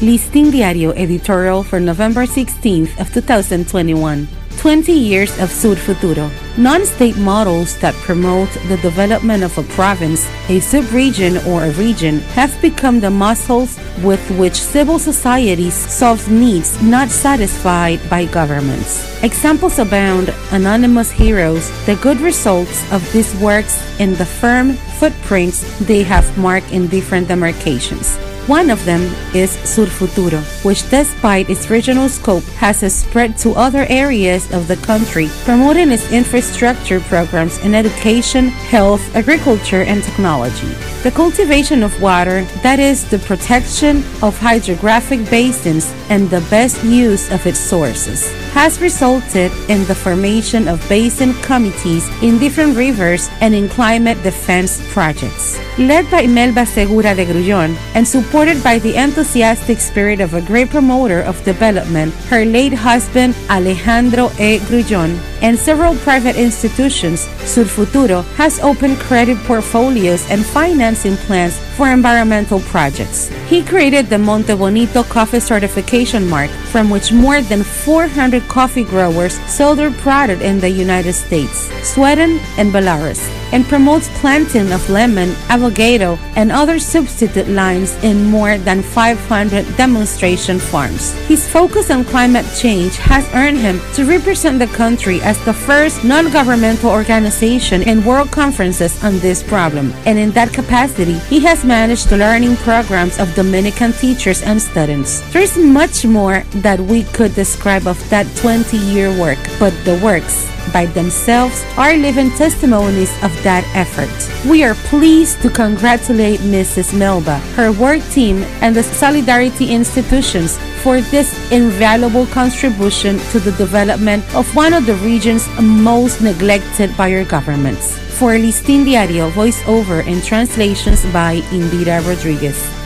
Listín Diario editorial for November 16th of 2021. 20 years of Sur Futuro. Non-state models that promote the development of a province, a sub-region, or a region have become the muscles with which civil societies solve needs not satisfied by governments. Examples abound, anonymous heroes, the good results of these works and the firm footprints they have marked in different demarcations. One of them is Sur Futuro, which despite its regional scope has spread to other areas of the country, promoting its infrastructure programs in education, health, agriculture, and technology. The cultivation of water, that is, the protection of hydrographic basins and the best use of its sources, has resulted in the formation of basin committees in different rivers and in climate defense projects. Led by Melba Segura de Grullón and supported by the enthusiastic spirit of a great promoter of development, her late husband Alejandro E. Grullón, and several private institutions, Sur Futuro has opened credit portfolios and financing plans for environmental projects. He created the Monte Bonito Coffee Certification Mark, from which more than 400 coffee growers sell their product in the United States, Sweden, and Belarus, and promotes planting of lemon, avocado, and other substitute lines in more than 500 demonstration farms. His focus on climate change has earned him to represent the country as the first non-governmental organization in world conferences on this problem, and in that capacity, he has managed the learning programs of Dominican teachers and students. There's much more that we could describe of that 20-year work, but the works by themselves are living testimonies of that effort. We are pleased to congratulate Mrs. Melba, her work team, and the Solidarity institutions for this invaluable contribution to the development of one of the regions most neglected by our governments. For Listín Diario, voiceover and translations by Indira Rodriguez.